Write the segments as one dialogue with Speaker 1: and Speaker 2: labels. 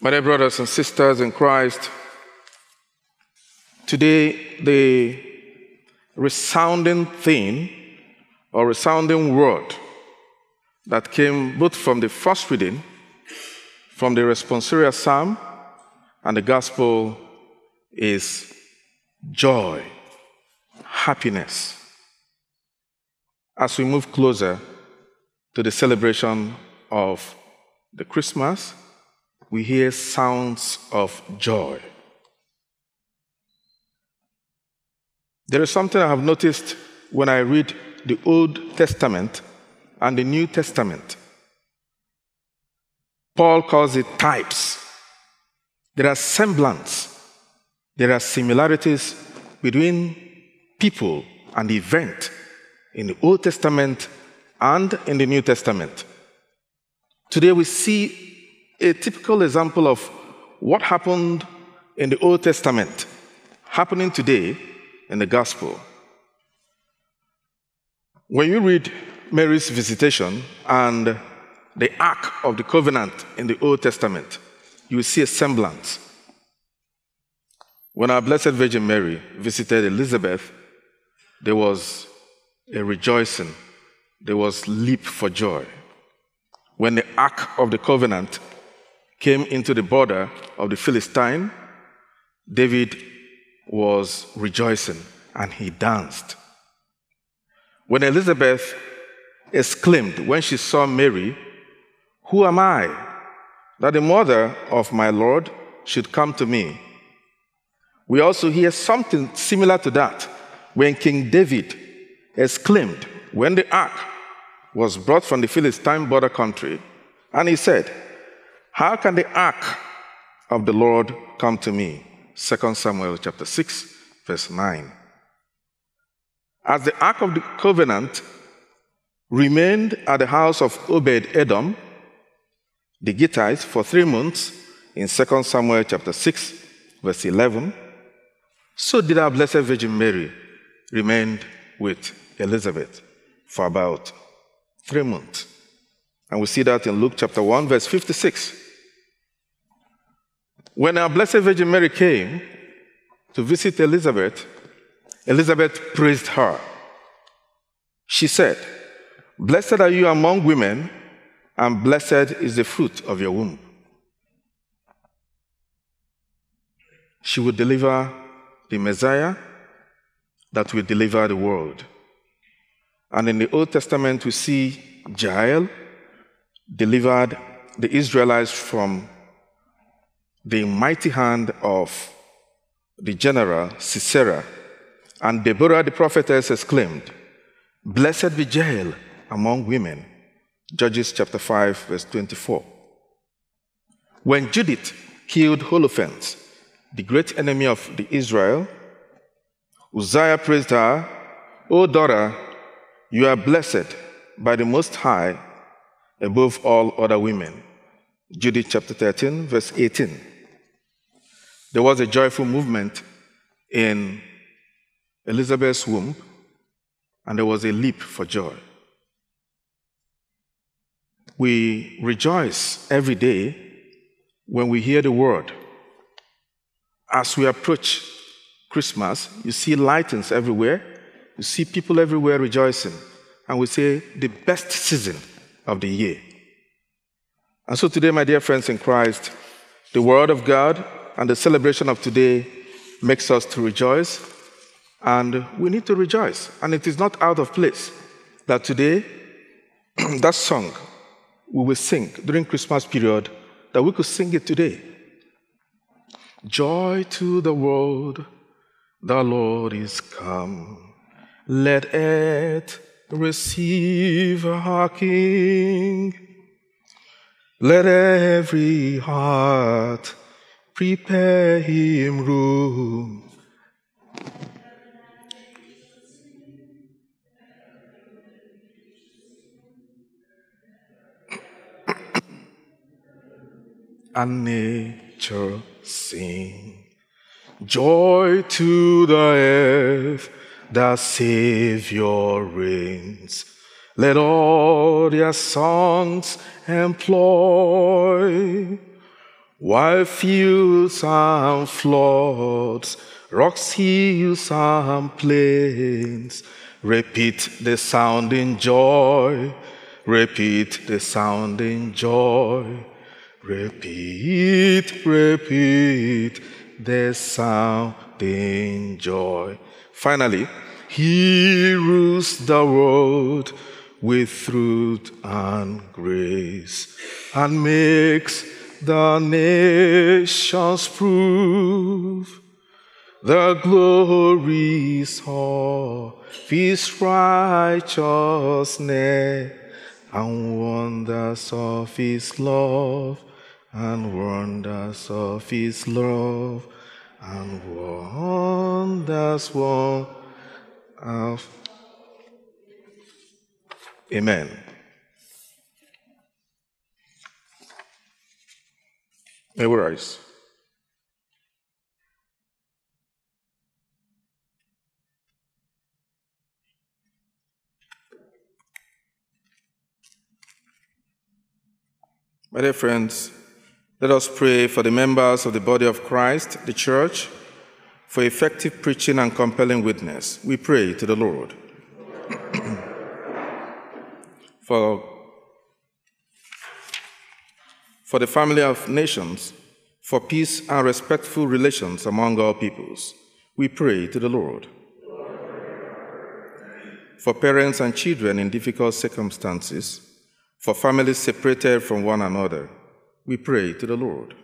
Speaker 1: My dear brothers and sisters in Christ, today the resounding theme or resounding word that came both from the first reading, from the responsorial psalm, and the gospel is joy, happiness. As we move closer to the celebration of the Christmas, we hear sounds of joy. There is something I have noticed when I read the Old Testament and the New Testament. Paul calls it types. There are semblance, there are similarities between people and event in the Old Testament and in the New Testament. Today we see a typical example of what happened in the Old Testament happening today in the Gospel. When you read Mary's visitation and the Ark of the Covenant in the Old Testament, you will see a semblance. When our Blessed Virgin Mary visited Elizabeth, there was a rejoicing, there was leap for joy. When the Ark of the Covenant came into the border of the Philistine, David was rejoicing and he danced. When Elizabeth exclaimed when she saw Mary, Who am I that the mother of my Lord should come to me? We also hear something similar to that when King David exclaimed when the ark was brought from the Philistine border country, and he said, how can the ark of the Lord come to me? 2 Samuel chapter 6, verse 9. As the ark of the covenant remained at the house of Obed Edom, the Gittites, for three months in 2 Samuel chapter 6, verse 11, so did our Blessed Virgin Mary remain with Elizabeth for about three months. And we see that in Luke chapter 1, verse 56. When our Blessed Virgin Mary came to visit Elizabeth, Elizabeth praised her. She said, Blessed are you among women, and blessed is the fruit of your womb. She would deliver the Messiah that will deliver the world. And in the Old Testament, we see Jael delivered the Israelites from the mighty hand of the general Sisera. And Deborah the prophetess exclaimed, Blessed be Jael among women. Judges chapter 5, verse 24. When Judith killed Holofernes, the great enemy of the Israel, Uzziah praised her, O daughter, you are blessed by the Most High above all other women. Judith chapter 13, verse 18. There was a joyful movement in Elizabeth's womb, and there was a leap for joy. We rejoice every day when we hear the word. As we approach Christmas, you see lightings everywhere, you see people everywhere rejoicing, and we say, the best season of the year. And so today, my dear friends in Christ, the Word of God and the celebration of today makes us to rejoice, and we need to rejoice. And it is not out of place that today, that song we will sing during Christmas period, that we could sing it today. Joy to the world, the Lord is come. Let it receive our King. Let every heart prepare him room. and nature sing. Joy to the earth, the Savior reigns. Let all their songs employ while fields and floods, rocks, hills, and plains repeat the sounding joy, repeat the sounding joy, repeat, repeat the sounding joy. Finally, he rules the world with truth and grace and makes the nations prove the glories of his righteousness and wonders of his love and wonders of his love and wonders of Amen. We rise. My dear friends, let us pray for the members of the body of Christ, the church, for effective preaching and compelling witness. We pray to the Lord. for, for the family of nations, for peace and respectful relations among all peoples. We pray to the Lord. For parents and children in difficult circumstances, for families separated from one another, we pray to the Lord.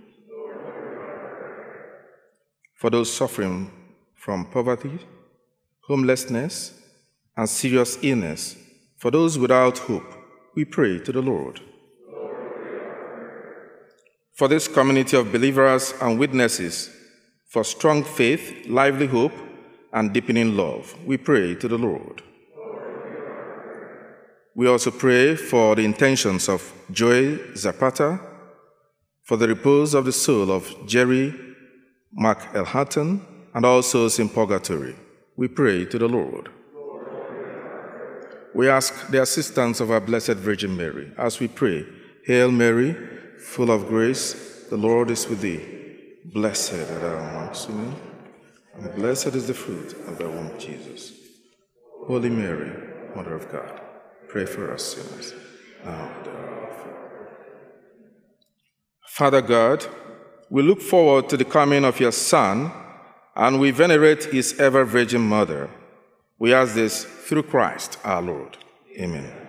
Speaker 1: For those suffering from poverty, homelessness, and serious illness, for those without hope, we pray to the Lord. For this community of believers and witnesses, for strong faith, lively hope, and deepening love, we pray to the Lord. We also pray for the intentions of Joy Zapata, for the repose of the soul of Jerry Mark Elhatton, and all souls in purgatory. We pray to the Lord. We ask the assistance of our Blessed Virgin Mary as we pray. Hail Mary, full of grace, the Lord is with thee. Blessed art thou amongst women, and blessed is the fruit of thy womb, Jesus. Holy Mary, Mother of God Pray for us sinners, now and at our Father God, we look forward to the coming of your Son, and we venerate his ever Virgin Mother. We ask this through Christ our Lord. Amen.